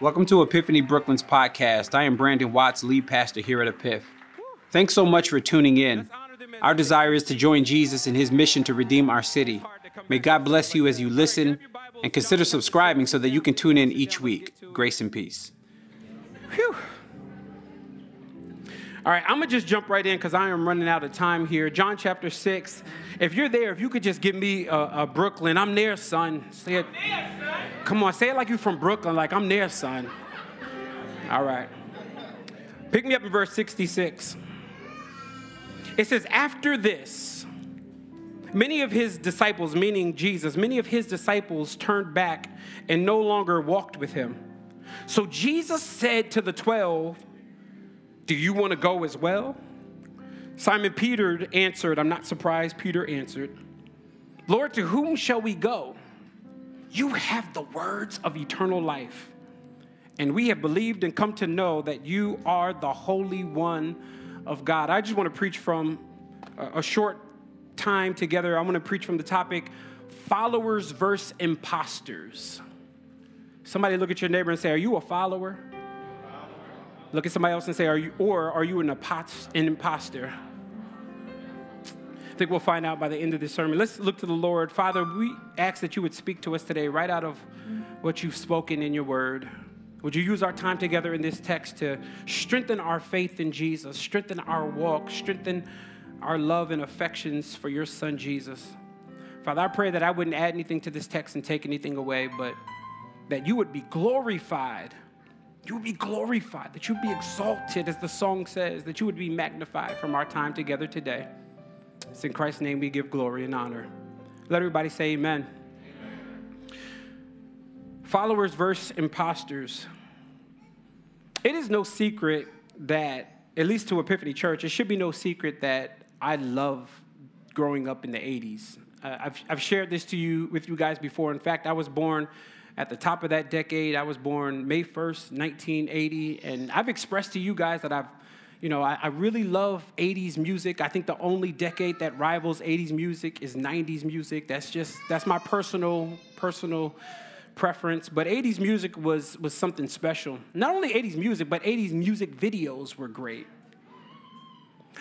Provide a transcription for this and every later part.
Welcome to Epiphany Brooklyn's podcast. I am Brandon Watts, lead pastor here at Epiph. Thanks so much for tuning in. Our desire is to join Jesus in his mission to redeem our city. May God bless you as you listen and consider subscribing so that you can tune in each week. Grace and peace. Whew. All right, I'm gonna just jump right in because I am running out of time here. John chapter 6. If you're there, if you could just give me a, a Brooklyn, I'm there, son. Say it. Come on, say it like you're from Brooklyn, like I'm there, son. All right. Pick me up in verse 66. It says, After this, many of his disciples, meaning Jesus, many of his disciples turned back and no longer walked with him. So Jesus said to the twelve, Do you want to go as well? Simon Peter answered, I'm not surprised, Peter answered, Lord, to whom shall we go? You have the words of eternal life. And we have believed and come to know that you are the Holy One of God. I just want to preach from a short time together. I want to preach from the topic followers versus imposters. Somebody look at your neighbor and say, Are you a follower? Look at somebody else and say, Are you, or are you an, an imposter? I think we'll find out by the end of this sermon. Let's look to the Lord. Father, we ask that you would speak to us today right out of what you've spoken in your word. Would you use our time together in this text to strengthen our faith in Jesus, strengthen our walk, strengthen our love and affections for your son, Jesus? Father, I pray that I wouldn't add anything to this text and take anything away, but that you would be glorified. You would be glorified, that you would be exalted, as the song says, that you would be magnified from our time together today. It's in Christ's name we give glory and honor. Let everybody say amen. amen. Followers versus imposters. It is no secret that, at least to Epiphany Church, it should be no secret that I love growing up in the 80s. Uh, I've, I've shared this to you with you guys before. In fact, I was born at the top of that decade. I was born May 1st, 1980, and I've expressed to you guys that I've you know, I, I, really love 80s music. I think the only decade that rivals 80s music is 90s music. That's just, that's my personal, personal preference. But 80s music was, was something special. Not only 80s music, but 80s music videos were great.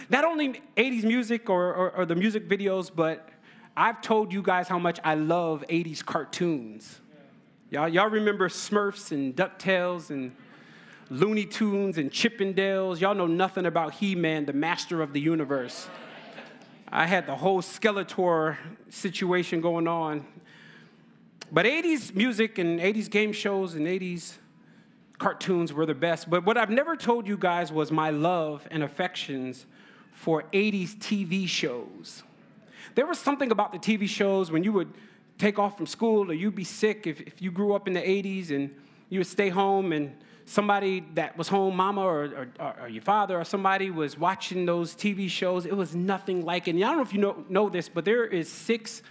Not only 80s music or, or, or the music videos, but I've told you guys how much I love 80s cartoons. Y'all, y'all remember Smurfs and DuckTales and Looney Tunes and Chippendales. Y'all know nothing about He Man, the master of the universe. I had the whole Skeletor situation going on. But 80s music and 80s game shows and 80s cartoons were the best. But what I've never told you guys was my love and affections for 80s TV shows. There was something about the TV shows when you would take off from school or you'd be sick if, if you grew up in the 80s and you would stay home and somebody that was home, mama or, or, or, your father or somebody was watching those TV shows. It was nothing like it. And I don't know if you know, know this, but there is six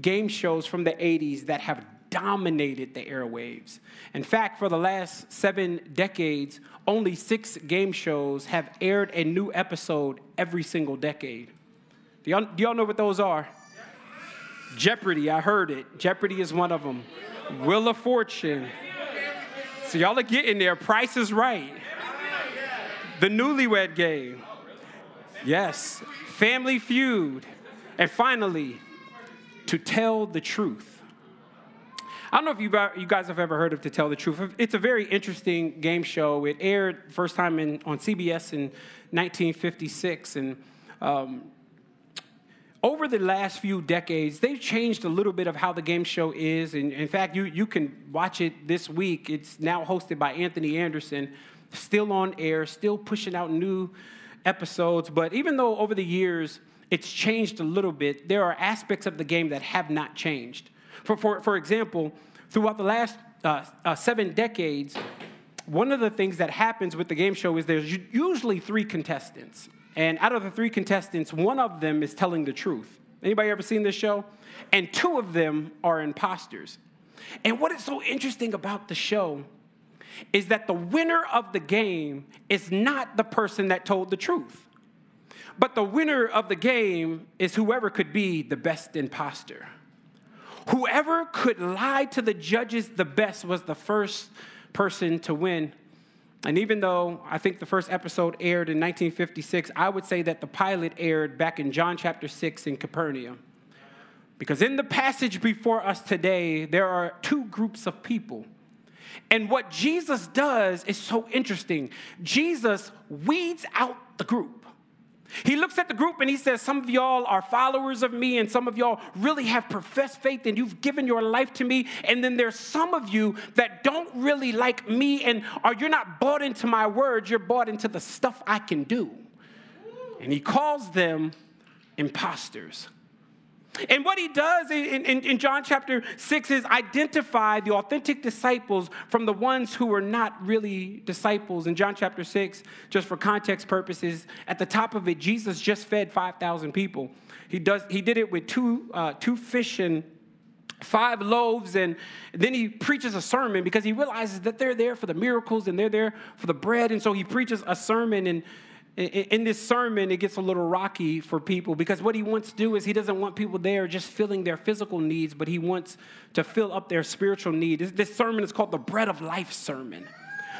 game shows from the 80s that have dominated the airwaves. In fact, for the last seven decades, only six game shows have aired a new episode every single decade. Do y'all, do y'all know what those are? Jeopardy, I heard it. Jeopardy is one of them. Wheel of Fortune. So y'all are getting there. Price is right. The newlywed game. Yes. Family feud. And finally, to tell the truth. I don't know if you, you guys have ever heard of To Tell the Truth. It's a very interesting game show. It aired first time in, on CBS in 1956. And um, over the last few decades, they've changed a little bit of how the game show is. And in fact, you, you can watch it this week. It's now hosted by Anthony Anderson, still on air, still pushing out new episodes. But even though over the years it's changed a little bit, there are aspects of the game that have not changed. For, for, for example, throughout the last uh, uh, seven decades, one of the things that happens with the game show is there's usually three contestants. And out of the three contestants, one of them is telling the truth. Anybody ever seen this show? And two of them are imposters. And what is so interesting about the show is that the winner of the game is not the person that told the truth. But the winner of the game is whoever could be the best imposter. Whoever could lie to the judges the best was the first person to win. And even though I think the first episode aired in 1956, I would say that the pilot aired back in John chapter 6 in Capernaum. Because in the passage before us today, there are two groups of people. And what Jesus does is so interesting. Jesus weeds out the group. He looks at the group and he says, Some of y'all are followers of me, and some of y'all really have professed faith and you've given your life to me. And then there's some of you that don't really like me and are you're not bought into my words, you're bought into the stuff I can do. And he calls them imposters. And what he does in, in, in, John chapter 6 is identify the authentic disciples from the ones who were not really disciples. In John chapter 6, just for context purposes, at the top of it, Jesus just fed 5,000 people. He, does, he did it with two, uh, two fish and five loaves and then he preaches a sermon because he realizes that they're there for the miracles and they're there for the bread and so he preaches a sermon and in this sermon, it gets a little rocky for people because what he wants to do is he doesn't want people there just filling their physical needs, but he wants to fill up their spiritual need. This sermon is called the Bread of Life sermon.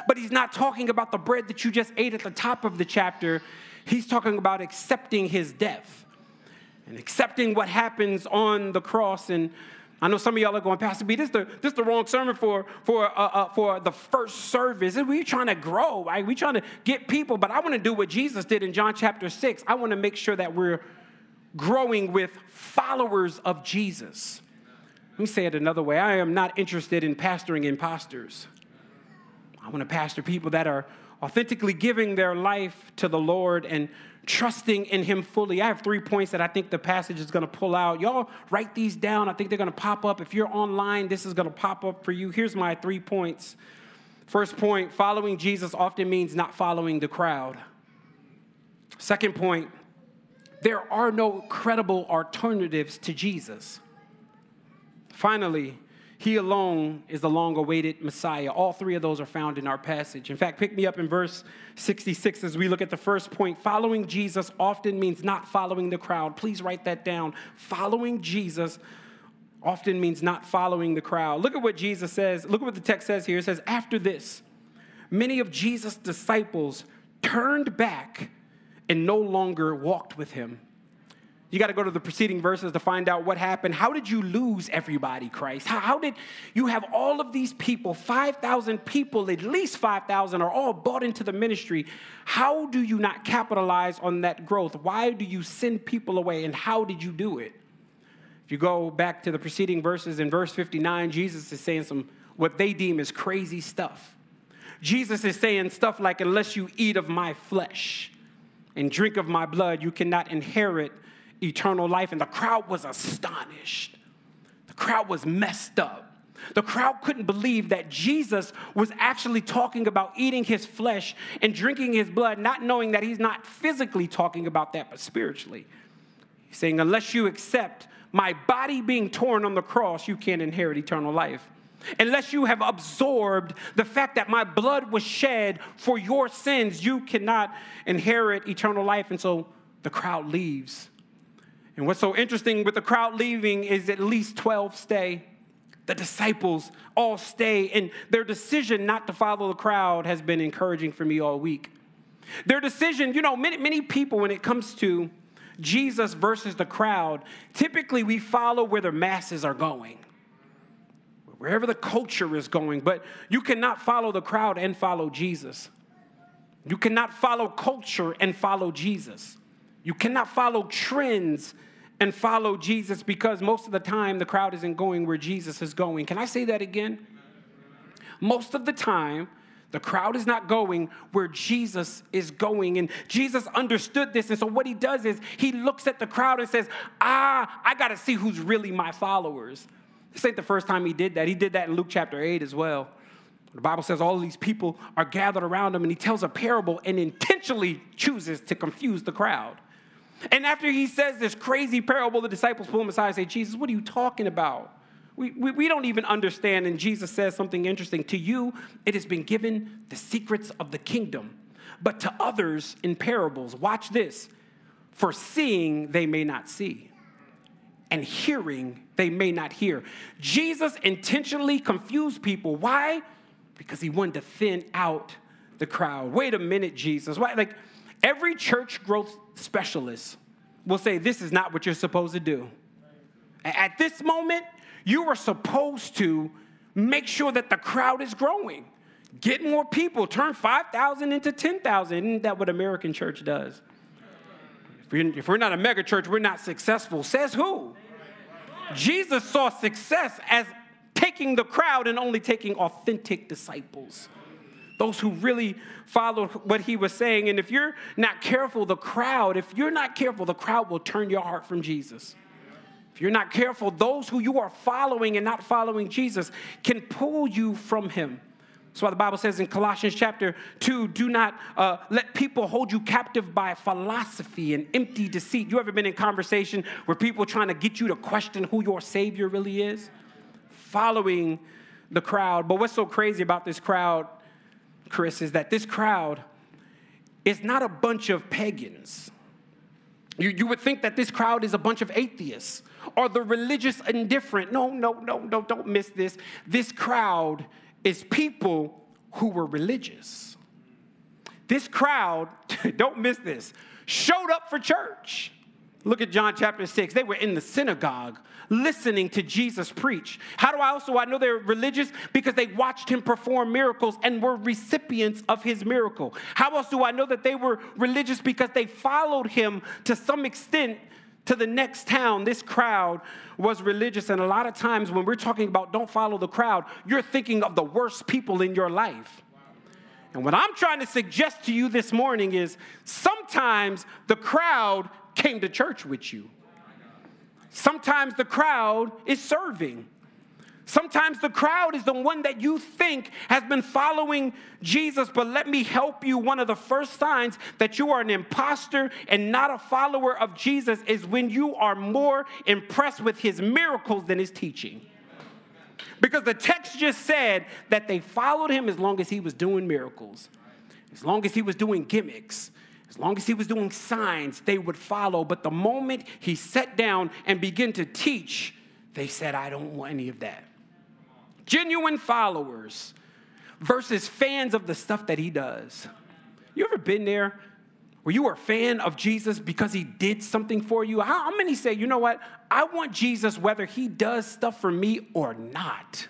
But he's not talking about the bread that you just ate at the top of the chapter, he's talking about accepting his death and accepting what happens on the cross and I know some of y'all are going, Pastor B, this is the, this is the wrong sermon for, for, uh, uh, for the first service. We're trying to grow, right? We're trying to get people, but I want to do what Jesus did in John chapter 6. I want to make sure that we're growing with followers of Jesus. Let me say it another way I am not interested in pastoring imposters. I want to pastor people that are authentically giving their life to the Lord and trusting in Him fully. I have three points that I think the passage is going to pull out. Y'all write these down. I think they're going to pop up. If you're online, this is going to pop up for you. Here's my three points. First point following Jesus often means not following the crowd. Second point, there are no credible alternatives to Jesus. Finally, he alone is the long awaited Messiah. All three of those are found in our passage. In fact, pick me up in verse 66 as we look at the first point. Following Jesus often means not following the crowd. Please write that down. Following Jesus often means not following the crowd. Look at what Jesus says. Look at what the text says here. It says, After this, many of Jesus' disciples turned back and no longer walked with him. You got to go to the preceding verses to find out what happened. How did you lose everybody, Christ? How, how did you have all of these people, 5,000 people, at least 5,000 are all bought into the ministry? How do you not capitalize on that growth? Why do you send people away, and how did you do it? If you go back to the preceding verses, in verse 59, Jesus is saying some what they deem as crazy stuff. Jesus is saying stuff like, Unless you eat of my flesh and drink of my blood, you cannot inherit eternal life. And the crowd was astonished. The crowd was messed up. The crowd couldn't believe that Jesus was actually talking about eating his flesh and drinking his blood, not knowing that he's not physically talking about that, but spiritually. He's saying, Unless you accept my body being torn on the cross, you can't inherit eternal life. Unless you have absorbed the fact that my blood was shed for your sins, you cannot inherit eternal life. And so the crowd leaves. And what's so interesting with the crowd leaving is at least 12 stay. The disciples all stay, and their decision not to follow the crowd has been encouraging for me all week. Their decision, you know, many, many people, when it comes to Jesus versus the crowd, typically we follow where the masses are going, wherever the culture is going, but you cannot follow the crowd and follow Jesus. You cannot follow culture and follow Jesus. You cannot follow trends and follow Jesus because most of the time the crowd isn't going where Jesus is going. Can I say that again? Most of the time, the crowd is not going where Jesus is going. And Jesus understood this. And so, what he does is he looks at the crowd and says, Ah, I got to see who's really my followers. This ain't the first time he did that. He did that in Luke chapter 8 as well. The Bible says all these people are gathered around him, and he tells a parable and intentionally chooses to confuse the crowd. And after he says this crazy parable, the disciples pull him aside and say, Jesus, what are you talking about? We, we, we, don't even understand. And Jesus says something interesting. To you, it has been given the secrets of the kingdom, but to others in parables. Watch this. For seeing, they may not see, and hearing, they may not hear. Jesus intentionally confused people. Why? because he wanted to thin out the crowd. Wait a minute, Jesus. Why? Like every church growth specialist will say, This is not what you're supposed to do. At this moment, you are supposed to make sure that the crowd is growing. Get more people, turn 5,000 into 10,000. Isn't that what American church does? If we're, not a mega church, we're not successful. Says who? Jesus saw success as taking the crowd and only taking authentic disciples. Those who really followed what he was saying. And if you're not careful, the crowd, if you're not careful, the crowd will turn your heart from Jesus. If you're not careful, those who you are following and not following Jesus can pull you from him. That's why the Bible says in Colossians chapter 2 do not uh, let people hold you captive by philosophy and empty deceit. You ever been in conversation where people trying to get you to question who your Savior really is? Following the crowd. But what's so crazy about this crowd, Chris, is that this crowd is not a bunch of pagans. You, you would think that this crowd is a bunch of atheists or the religious indifferent. No, no, no, no, don't miss this. This crowd is people who were religious. This crowd, don't miss this, showed up for church. Look at John chapter 6. They were in the synagogue listening to Jesus preach. How do I also I know they're religious? Because they watched him perform miracles and were recipients of his miracle. How else do I know that they were religious? Because they followed him to some extent to the next town, this crowd was religious. And a lot of times when we're talking about don't follow the crowd, you're thinking of the worst people in your life. And what I'm trying to suggest to you this morning is sometimes the crowd came to church with you. Sometimes the crowd is serving. Sometimes the crowd is the one that you think has been following Jesus, but let me help you. One of the first signs that you are an impostor and not a follower of Jesus is when you are more impressed with his miracles than his teaching. Because the text just said that they followed him as long as he was doing miracles, as long as he was doing gimmicks, as long as he was doing signs, they would follow. But the moment he sat down and began to teach, they said, I don't want any of that genuine followers versus fans of the stuff that he does. You ever been there where you were a fan of Jesus because he did something for you? How, many say, you know what? I want Jesus whether he does stuff for me or not.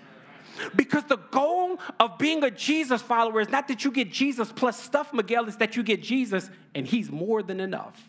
Because the goal of being a Jesus follower is not that you get Jesus plus stuff, Miguel, it's that you get Jesus and he's more than enough.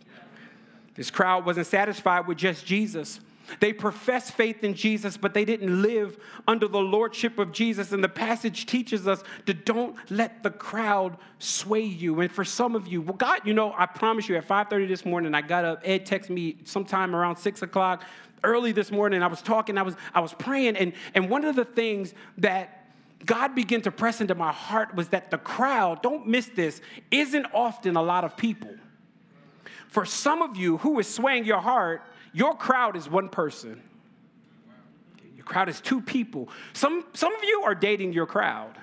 This crowd wasn't satisfied with just Jesus. They professed faith in Jesus, but they didn't live under the lordship of Jesus. And the passage teaches us to don't let the crowd sway you. And for some of you, well, God, you know, I promise you, at 5:30 this morning, I got up. Ed texted me sometime around six o'clock early this morning. I was talking, I was I was praying, and and one of the things that God began to press into my heart was that the crowd, don't miss this, isn't often a lot of people. For some of you who is swaying your heart your crowd is one person. Your crowd is two people. Some, some of you are dating your crowd.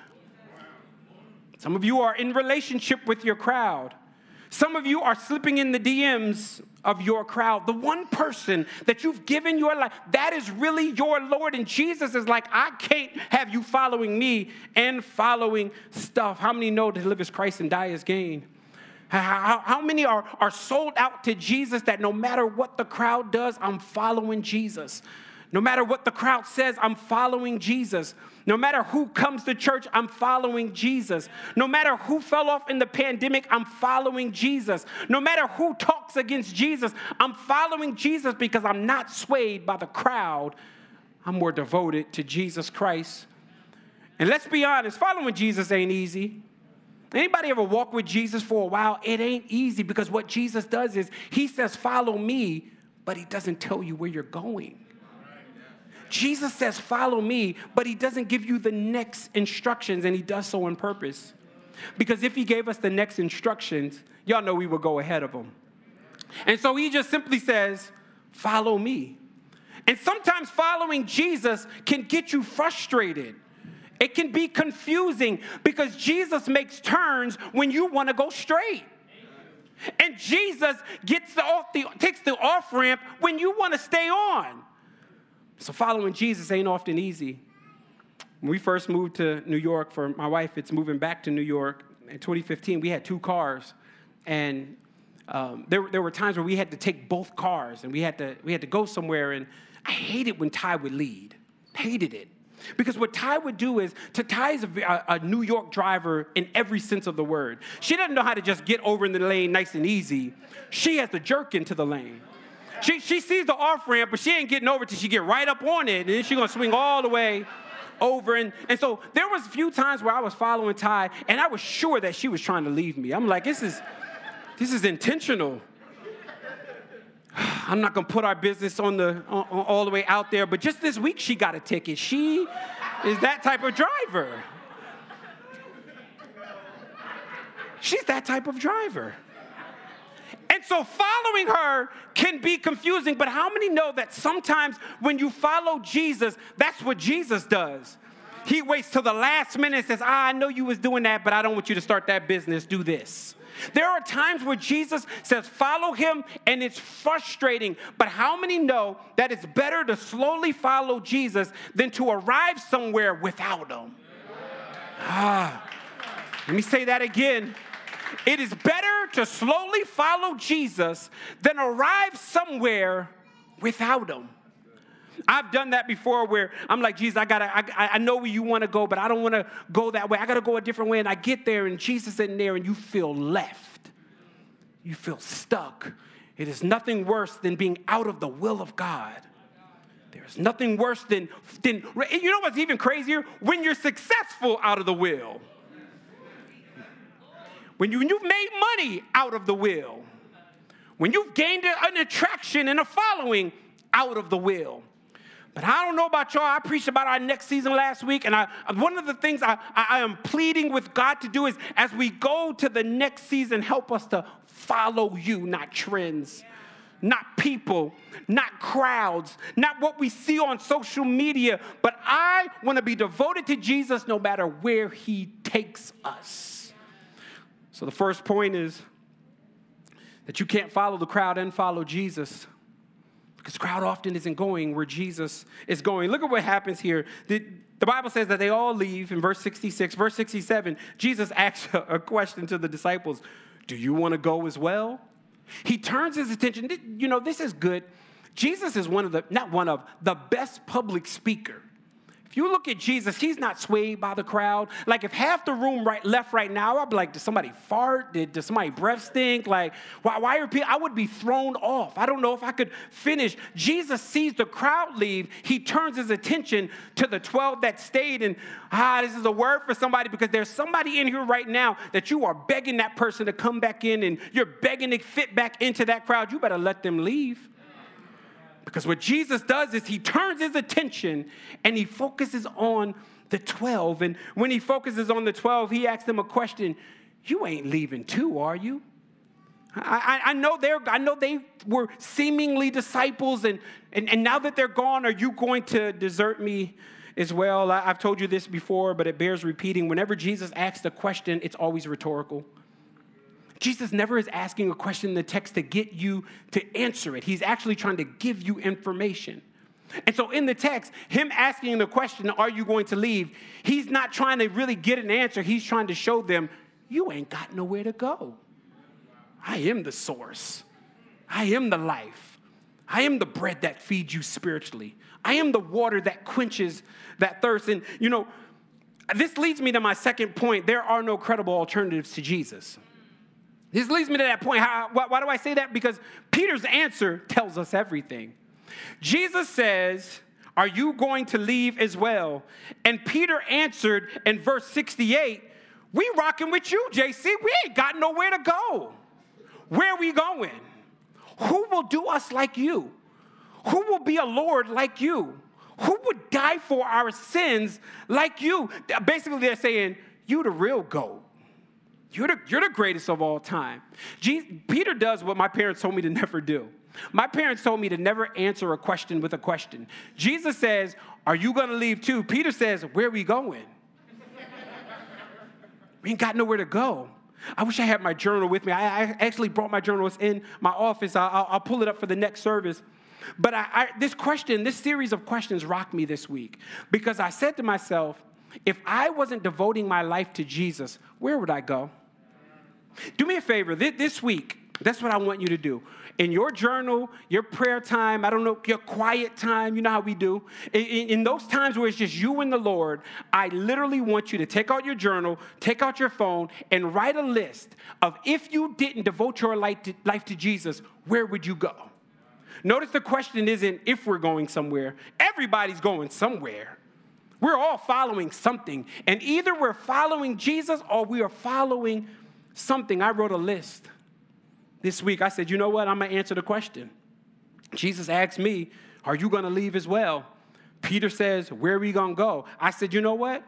Some of you are in relationship with your crowd. Some of you are slipping in the DMs of your crowd. The one person that you've given your life, that is really your Lord. And Jesus is like, I can't have you following me and following stuff. How many know to live as Christ and die as gain? How, how, many are, are sold out to Jesus that no matter what the crowd does, I'm following Jesus? No matter what the crowd says, I'm following Jesus. No matter who comes to church, I'm following Jesus. No matter who fell off in the pandemic, I'm following Jesus. No matter who talks against Jesus, I'm following Jesus because I'm not swayed by the crowd. I'm more devoted to Jesus Christ. And let's be honest, following Jesus ain't easy. Anybody ever walk with Jesus for a while? It ain't easy because what Jesus does is he says, Follow me, but he doesn't tell you where you're going. Jesus says, Follow me, but he doesn't give you the next instructions, and he does so on purpose. Because if he gave us the next instructions, y'all know we would go ahead of him. And so he just simply says, Follow me. And sometimes following Jesus can get you frustrated it can be confusing because Jesus makes turns when you want to go straight. And Jesus gets the off the takes the off ramp when you want to stay on. So following Jesus ain't often easy. When we first moved to New York, for my wife, it's moving back to New York. In 2015, we had two cars, and um, there, there were times where we had to take both cars, and we had to we had to go somewhere. And I hated when Ty would lead. Hated it. Because what Ty would do is, to Ty is a, a, New York driver in every sense of the word. She doesn't know how to just get over in the lane nice and easy. She has to jerk into the lane. She, she sees the off ramp, but she ain't getting over till she get right up on it, and then she's gonna swing all the way over. And, and so there was a few times where I was following Ty, and I was sure that she was trying to leave me. I'm like, this is, this is intentional. I'm not gonna put our business on the on, on, all the way out there, but just this week she got a ticket. She is that type of driver. She's that type of driver. And so following her can be confusing, but how many know that sometimes when you follow Jesus, that's what Jesus does? He waits till the last minute and says, ah, I know you was doing that, but I don't want you to start that business. Do this. There are times where Jesus says, follow him, and it's frustrating. But how many know that it's better to slowly follow Jesus than to arrive somewhere without him? Ah, let me say that again. It is better to slowly follow Jesus than arrive somewhere without him. I've done that before where I'm like, Jesus, I gotta, I, I know where you wanna go, but I don't wanna go that way. I gotta go a different way. And I get there and Jesus isn't there and you feel left. You feel stuck. It is nothing worse than being out of the will of God. There's nothing worse than, than you know what's even crazier? When you're successful out of the will. When, you, when you've made money out of the will. When you've gained an attraction and a following out of the will. But I don't know about y'all. I preached about our next season last week, and I, one of the things I, I am pleading with God to do is as we go to the next season, help us to follow you, not trends, not people, not crowds, not what we see on social media, but I want to be devoted to Jesus no matter where he takes us. So the first point is that you can't follow the crowd and follow Jesus because crowd often isn't going where Jesus is going. Look at what happens here. The, the Bible says that they all leave in verse 66. Verse 67, Jesus asks a question to the disciples Do you want to go as well? He turns his attention. You know, this is good. Jesus is one of the, not one of, the best public speaker if you look at Jesus, he's not swayed by the crowd. Like if half the room right left right now, I'd be like, did somebody fart? Did, did somebody breath stink? Like, why, why are people? I would be thrown off. I don't know if I could finish. Jesus sees the crowd leave. He turns his attention to the 12 that stayed. And ah, this is a word for somebody because there's somebody in here right now that you are begging that person to come back in and you're begging to fit back into that crowd. You better let them leave. Because what Jesus does is he turns his attention and he focuses on the 12. And when he focuses on the 12, he asks them a question You ain't leaving too, are you? I, I, know they're, I know they were seemingly disciples, and, and, and now that they're gone, are you going to desert me as well? I, I've told you this before, but it bears repeating. Whenever Jesus asks a question, it's always rhetorical. Jesus never is asking a question in the text to get you to answer it. He's actually trying to give you information. And so in the text, him asking the question, Are you going to leave? He's not trying to really get an answer. He's trying to show them, You ain't got nowhere to go. I am the source, I am the life, I am the bread that feeds you spiritually, I am the water that quenches that thirst. And, you know, this leads me to my second point there are no credible alternatives to Jesus. This leads me to that point. How, why, why do I say that? Because Peter's answer tells us everything. Jesus says, Are you going to leave as well? And Peter answered in verse 68, We rocking with you, JC. We ain't got nowhere to go. Where are we going? Who will do us like you? Who will be a Lord like you? Who would die for our sins like you? Basically, they're saying, You the real goat. You're the, you're the greatest of all time. Jesus, Peter does what my parents told me to never do. My parents told me to never answer a question with a question. Jesus says, Are you going to leave too? Peter says, Where are we going? we ain't got nowhere to go. I wish I had my journal with me. I, I actually brought my journals in my office. I, will pull it up for the next service. But I, I, this question, this series of questions rocked me this week because I said to myself, if I wasn't devoting my life to Jesus, where would I go? Do me a favor, this week, that's what I want you to do. In your journal, your prayer time, I don't know, your quiet time, you know how we do. In, in, those times where it's just you and the Lord, I literally want you to take out your journal, take out your phone, and write a list of if you didn't devote your life to, life to Jesus, where would you go? Notice the question isn't if we're going somewhere, everybody's going somewhere. We're all following something. And either we're following Jesus or we are following something. I wrote a list this week. I said, you know what? I'm going to answer the question. Jesus asked me, Are you going to leave as well? Peter says, Where are we going to go? I said, You know what?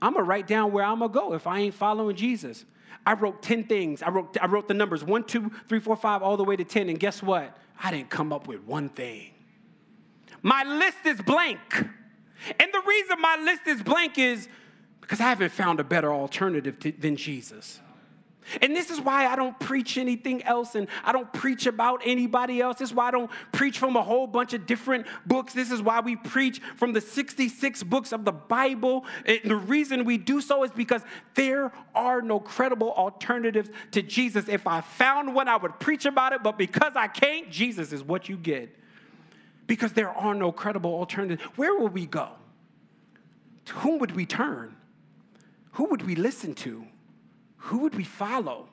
I'm going to write down where I'm going to go if I ain't following Jesus. I wrote 10 things. I wrote, I wrote the numbers one, two, three, four, five, all the way to 10. And guess what? I didn't come up with one thing. My list is blank. And the reason my list is blank is because I haven't found a better alternative to, than Jesus. And this is why I don't preach anything else and I don't preach about anybody else. This is why I don't preach from a whole bunch of different books. This is why we preach from the 66 books of the Bible. And the reason we do so is because there are no credible alternatives to Jesus. If I found one, I would preach about it, but because I can't, Jesus is what you get because there are no credible alternatives. Where will we go? To whom would we turn? Who would we listen to? Who would we follow?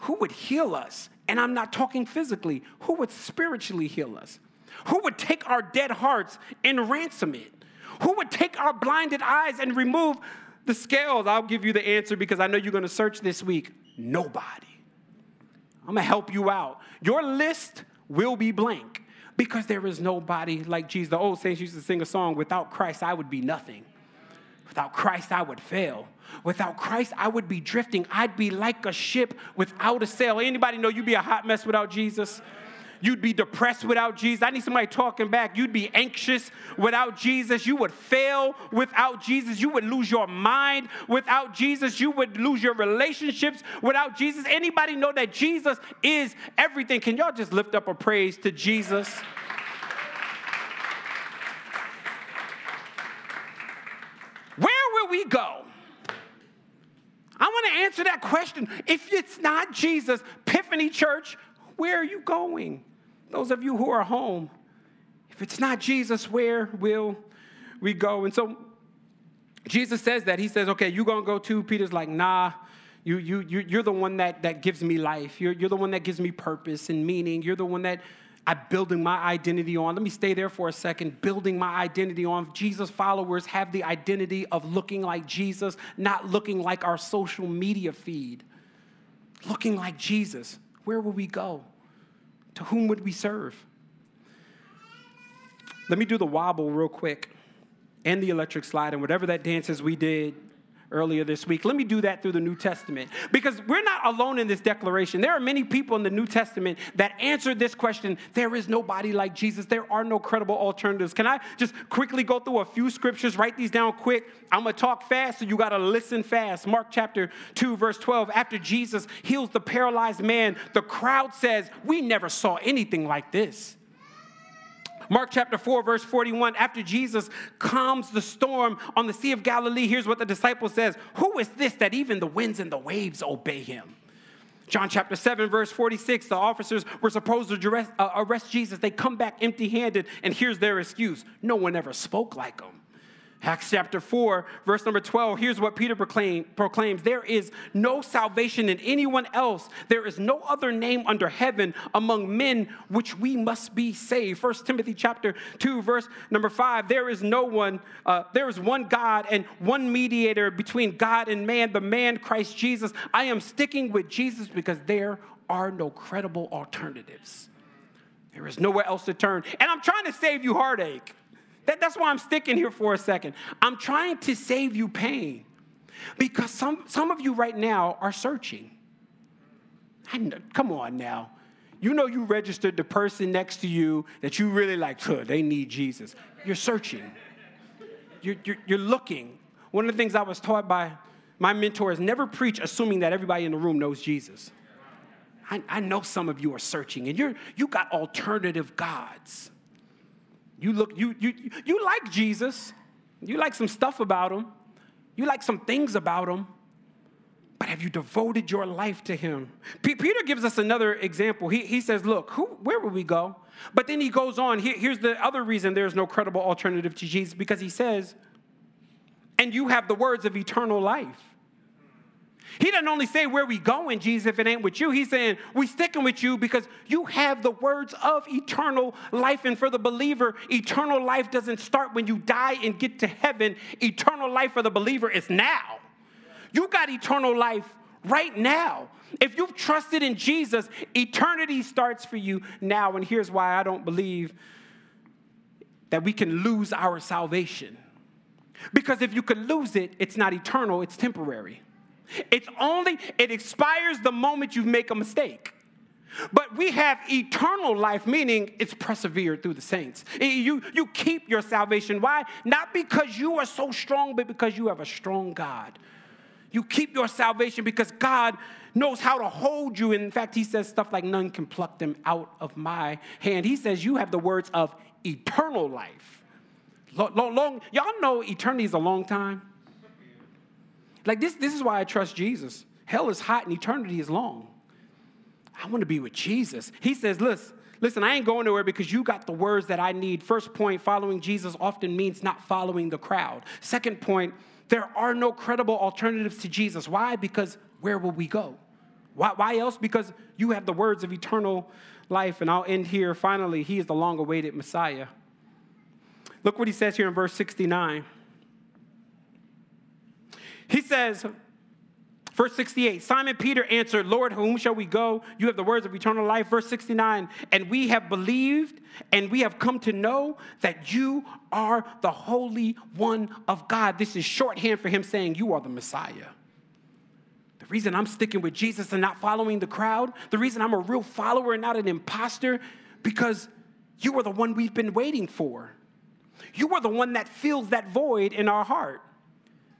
Who would heal us? And I'm not talking physically. Who would spiritually heal us? Who would take our dead hearts and ransom it? Who would take our blinded eyes and remove the scales? I'll give you the answer because I know you're going to search this week. Nobody. I'm going to help you out. Your list will be blank because there is nobody like Jesus. The old saints used to sing a song, Without Christ, I would be nothing. Without Christ, I would fail. Without Christ, I would be drifting. I'd be like a ship without a sail. Anybody know you'd be a hot mess without Jesus? You'd be depressed without Jesus. I need somebody talking back. You'd be anxious without Jesus. You would fail without Jesus. You would lose your mind without Jesus. You would lose your relationships without Jesus. Anybody know that Jesus is everything? Can y'all just lift up a praise to Jesus? We go? I want to answer that question. If it's not Jesus, Epiphany Church, where are you going? Those of you who are home, if it's not Jesus, where will we go? And so Jesus says that. He says, okay, you going to go too? Peter's like, nah. You, you, you, you're the one that, that gives me life. You're, you're the one that gives me purpose and meaning. You're the one that I'm building my identity on. Let me stay there for a second. Building my identity on. Jesus followers have the identity of looking like Jesus, not looking like our social media feed. Looking like Jesus where will we go? To whom would we serve? Let me do the wobble real quick and the electric slide and whatever that dance is we did earlier this week. Let me do that through the New Testament because we're not alone in this declaration. There are many people in the New Testament that answered this question there is nobody like Jesus, there are no credible alternatives. Can I just quickly go through a few scriptures? Write these down quick. I'm going to talk fast, so you got to listen fast. Mark chapter 2, verse 12. After Jesus heals the paralyzed man, the crowd says, We never saw anything like this. Mark chapter 4, verse 41, after Jesus calms the storm on the Sea of Galilee, here's what the disciple says Who is this that even the winds and the waves obey him? John chapter 7, verse 46, the officers were supposed to arrest, uh, arrest Jesus. They come back empty handed, and here's their excuse no one ever spoke like him. Acts chapter 4, verse number 12, here's what Peter proclaim, proclaims There is no salvation in anyone else. There is no other name under heaven among men which we must be saved. 1 Timothy chapter 2, verse number 5, there is no one, uh, there is one God and one mediator between God and man, the man Christ Jesus. I am sticking with Jesus because there are no credible alternatives. There is nowhere else to turn. And I'm trying to save you heartache. That, that's why I'm sticking here for a second. I'm trying to save you pain because some, some of you right now are searching. Know, come on now. You know you registered the person next to you that you really like, they need Jesus. You're searching, you're, you're, you're looking. One of the things I was taught by my mentor is never preach assuming that everybody in the room knows Jesus. I, I know some of you are searching and you're, you got alternative gods. You look, you, you, you like Jesus. You like some stuff about him. You like some things about him. But have you devoted your life to him? P- Peter gives us another example. He, he says, Look, who, where will we go? But then he goes on. Here, here's the other reason there's no credible alternative to Jesus because he says, And you have the words of eternal life. He doesn't only say where we going, Jesus, if it ain't with you. He's saying we sticking with you because you have the words of eternal life. And for the believer, eternal life doesn't start when you die and get to heaven. Eternal life for the believer is now. You got eternal life right now. If you've trusted in Jesus, eternity starts for you now. And here's why I don't believe that we can lose our salvation. Because if you could lose it, it's not eternal, it's temporary. It's only, it expires the moment you make a mistake. But we have eternal life, meaning it's persevered through the saints. You, you keep your salvation. Why? Not because you are so strong, but because you have a strong God. You keep your salvation because God knows how to hold you. In fact, He says stuff like, None can pluck them out of my hand. He says, You have the words of eternal life. Long, long, y'all know eternity is a long time. Like this, this is why I trust Jesus. Hell is hot and eternity is long. I want to be with Jesus. He says, listen, listen, I ain't going nowhere because you got the words that I need. First point, following Jesus often means not following the crowd. Second point, there are no credible alternatives to Jesus. Why? Because where will we go? Why, why else? Because you have the words of eternal life. And I'll end here. Finally, he is the long awaited Messiah. Look what he says here in verse 69. He says, Verse 68, Simon Peter answered, Lord, whom shall we go? You have the words of eternal life. Verse 69, and we have believed and we have come to know that you are the Holy One of God. This is shorthand for him saying, You are the Messiah. The reason I'm sticking with Jesus and not following the crowd, the reason I'm a real follower and not an imposter, because you are the one we've been waiting for. You are the one that fills that void in our heart.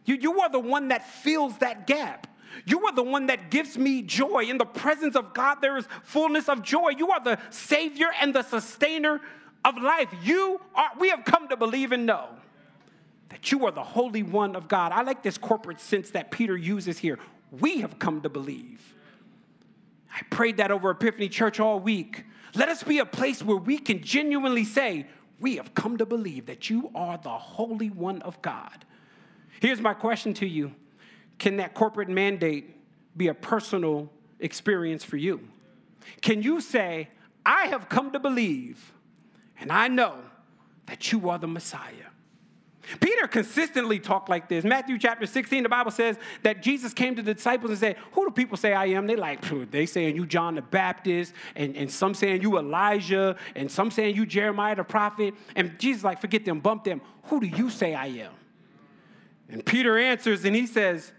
You, you are the one that fills that gap. You are the one that gives me joy. In the presence of God, there is fullness of joy. You are the Savior and the sustainer of life. You are, we have come to believe and know that you are the Holy One of God. I like this corporate sense that Peter uses here. We have come to believe. I prayed that over Epiphany Church all week. Let us be a place where we can genuinely say, We have come to believe that you are the Holy One of God. Here's my question to you Can that corporate mandate be a personal experience for you? Can you say, I have come to believe, and I know that you are the Messiah? Peter consistently talked like this. Matthew chapter 16, the Bible says that Jesus came to the disciples and said, Who do people say I am? They like, they saying you John the Baptist, and, and some saying you Elijah, and some saying you Jeremiah the prophet. And Jesus like, forget them, bump them. Who do you say I am? And Peter answers and he says,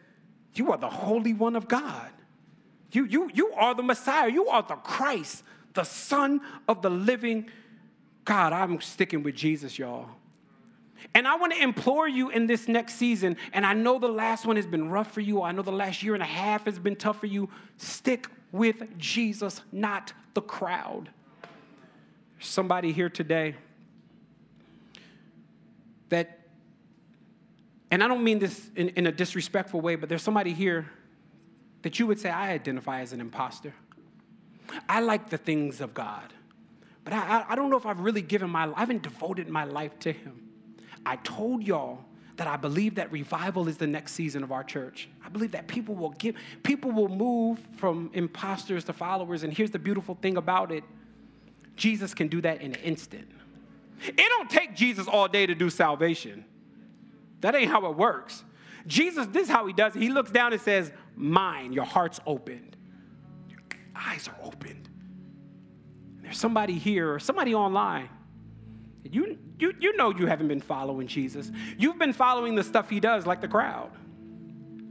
You are the Holy One of God. You, you, you are the Messiah. You are the Christ, the Son of the living God. I'm sticking with Jesus, y'all. And I want to implore you in this next season, and I know the last one has been rough for you, I know the last year and a half has been tough for you. Stick with Jesus, not the crowd. somebody here today that and I don't mean this in, in a disrespectful way, but there's somebody here that you would say, I identify as an imposter. I like the things of God, but I, I don't know if I've really given my, life I haven't devoted my life to Him. I told y'all that I believe that revival is the next season of our church. I believe that people will give, people will move from imposters to followers. And here's the beautiful thing about it Jesus can do that in an instant. It don't take Jesus all day to do salvation. That ain't how it works. Jesus, this is how he does it. He looks down and says, Mine, your heart's opened, your eyes are opened. There's somebody here or somebody online. You, you, you know you haven't been following Jesus. You've been following the stuff he does, like the crowd.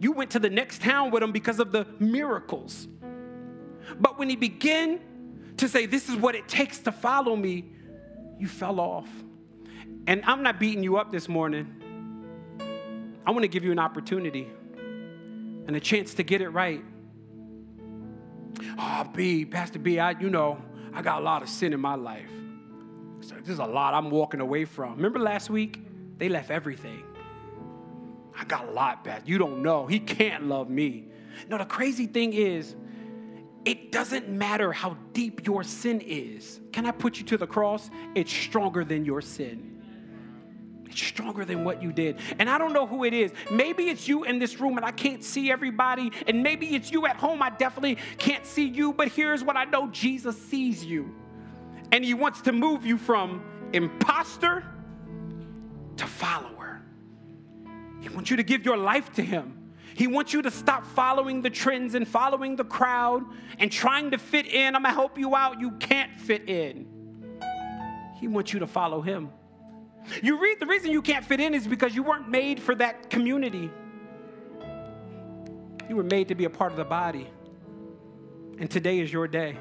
You went to the next town with him because of the miracles. But when he began to say, This is what it takes to follow me, you fell off. And I'm not beating you up this morning. I want to give you an opportunity and a chance to get it right. Oh, B, Pastor B, I, you know, I got a lot of sin in my life. So this is a lot I'm walking away from. Remember last week? They left everything. I got a lot back. You don't know. He can't love me. No, the crazy thing is, it doesn't matter how deep your sin is. Can I put you to the cross? It's stronger than your sin. It's stronger than what you did. And I don't know who it is. Maybe it's you in this room and I can't see everybody. And maybe it's you at home. I definitely can't see you. But here's what I know Jesus sees you. And he wants to move you from imposter to follower. He wants you to give your life to him. He wants you to stop following the trends and following the crowd and trying to fit in. I'm to help you out. You can't fit in. He wants you to follow him. You read the reason you can't fit in is because you weren't made for that community. You were made to be a part of the body. And today is your day.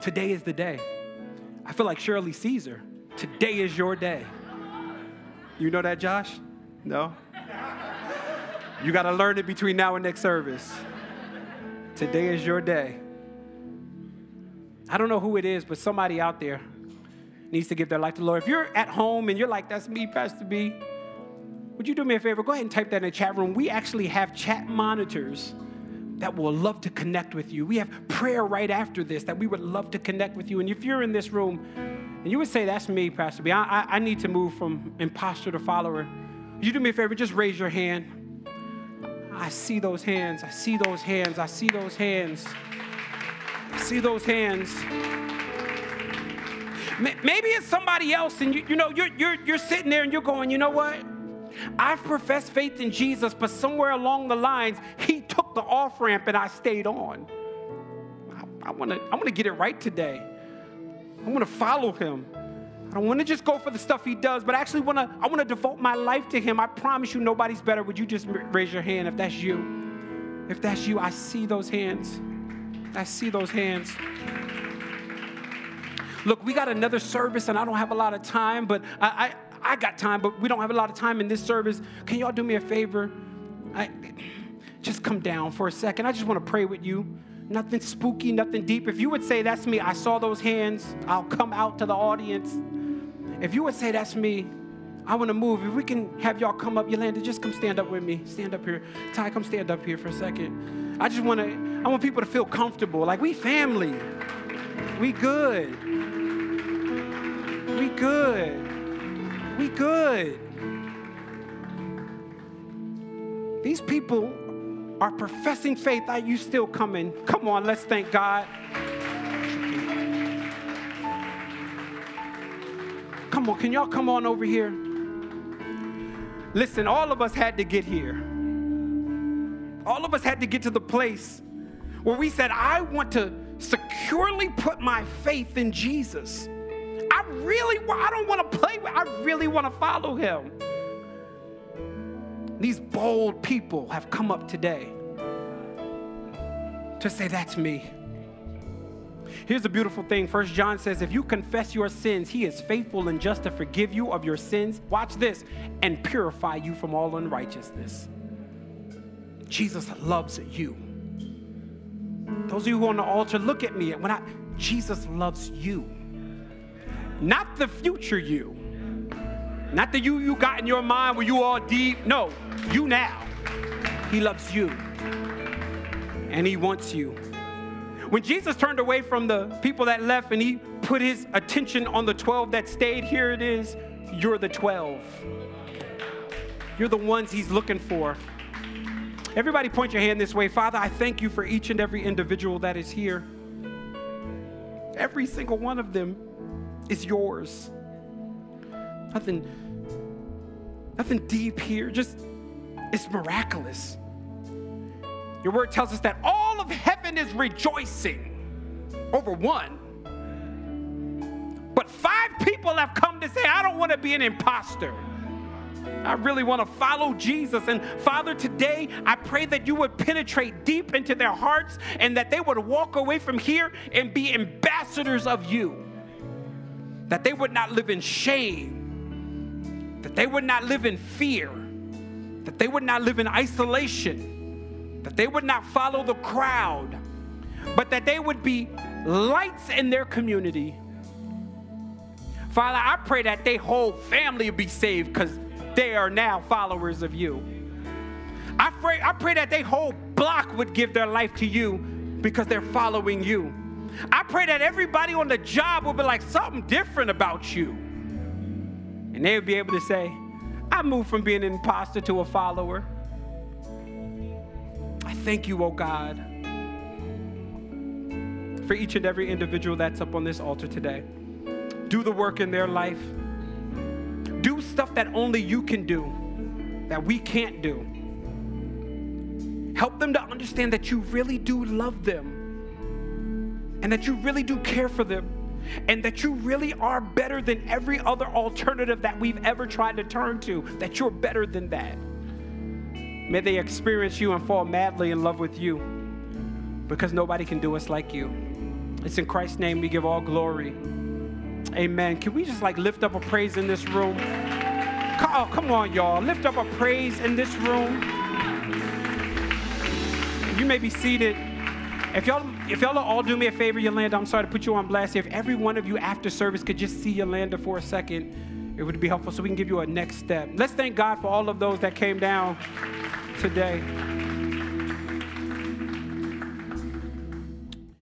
Today is the day. I feel like Shirley Caesar. Today is your day. You know that, Josh? No? You got to learn it between now and next service. Today is your day. I don't know who it is, but somebody out there needs to give their life to the Lord. If you're at home and you're like, that's me, Pastor B, would you do me a favor? Go ahead and type that in the chat room. We actually have chat monitors that will love to connect with you. We have prayer right after this that we would love to connect with you. And if you're in this room and you would say, That's me, Pastor B, I, I, I need to move from imposter to follower, would you do me a favor? Just raise your hand. I see those hands. I see those hands. I see those hands. I see those hands. Maybe it's somebody else, and you, you know, you're, you're, you're sitting there and you're going, you know what? I've professed faith in Jesus, but somewhere along the lines, he took the off ramp and I stayed on. I, I wanna, I wanna get it right today. I wanna follow him. I don't wanna just go for the stuff he does, but I actually wanna, I wanna devote my life to him. I promise you nobody's better. Would you just raise your hand if that's you? If that's you, I see those hands. I see those hands. Look, we got another service, and I don't have a lot of time, but I, I, I got time, but we don't have a lot of time in this service. Can y'all do me a favor? I, just come down for a second. I just want to pray with you. Nothing spooky, nothing deep. If you would say, That's me, I saw those hands, I'll come out to the audience. If you would say, That's me, I want to move. If we can have y'all come up, Yolanda, just come stand up with me. Stand up here. Ty, come stand up here for a second. I just want to, I want people to feel comfortable. Like we family. We good. We good. We good. These people are professing faith. Are you still coming? Come on, let's thank God. Come on, can y'all come on over here? Listen, all of us had to get here. All of us had to get to the place where we said, I want to securely put my faith in Jesus. Really, I don't want to play with, I really want to follow him. These bold people have come up today to say, That's me. Here's the beautiful thing. First John says, if you confess your sins, he is faithful and just to forgive you of your sins. Watch this and purify you from all unrighteousness. Jesus loves you. Those of you who are on the altar, look at me. When I Jesus loves you. Not the future you. Not the you you got in your mind where you all deep. No, you now. He loves you. And he wants you. When Jesus turned away from the people that left and he put his attention on the 12 that stayed, here it is. You're the 12. You're the ones he's looking for. Everybody point your hand this way. Father, I thank you for each and every individual that is here. Every single one of them is yours. Nothing, nothing deep here. Just it's miraculous. Your word tells us that all of heaven is rejoicing over one. But five people have come to say, I don't want to be an imposter. I really want to follow Jesus. And Father, today I pray that you would penetrate deep into their hearts and that they would walk away from here and be ambassadors of you. That they would not live in shame, that they would not live in fear, that they would not live in isolation, that they would not follow the crowd, but that they would be lights in their community. Father, I pray that their whole family be saved because they are now followers of you. I pray, I pray that their whole block would give their life to you because they're following you. I pray that everybody on the job will be like something different about you. And they would be able to say, I moved from being an imposter to a follower. I thank you, oh God, for each and every individual that's up on this altar today. Do the work in their life. Do stuff that only you can do, that we can't do. Help them to understand that you really do love them and that you really do care for them and that you really are better than every other alternative that we've ever tried to turn to, that you're better than that. May they experience you and fall madly in love with you because nobody can do us like you. It's in Christ's name we give all glory. Amen. Can we just like lift up a praise in this room? Oh, come on, y'all. Lift up a praise in this room. You may be seated. If y'all, if y'all all do me a favor, Yolanda, I'm sorry to put you on blast. If every one of you after service could just see Yolanda for a second, it would be helpful so we can give you a next step. Let's thank God for all of those that came down today.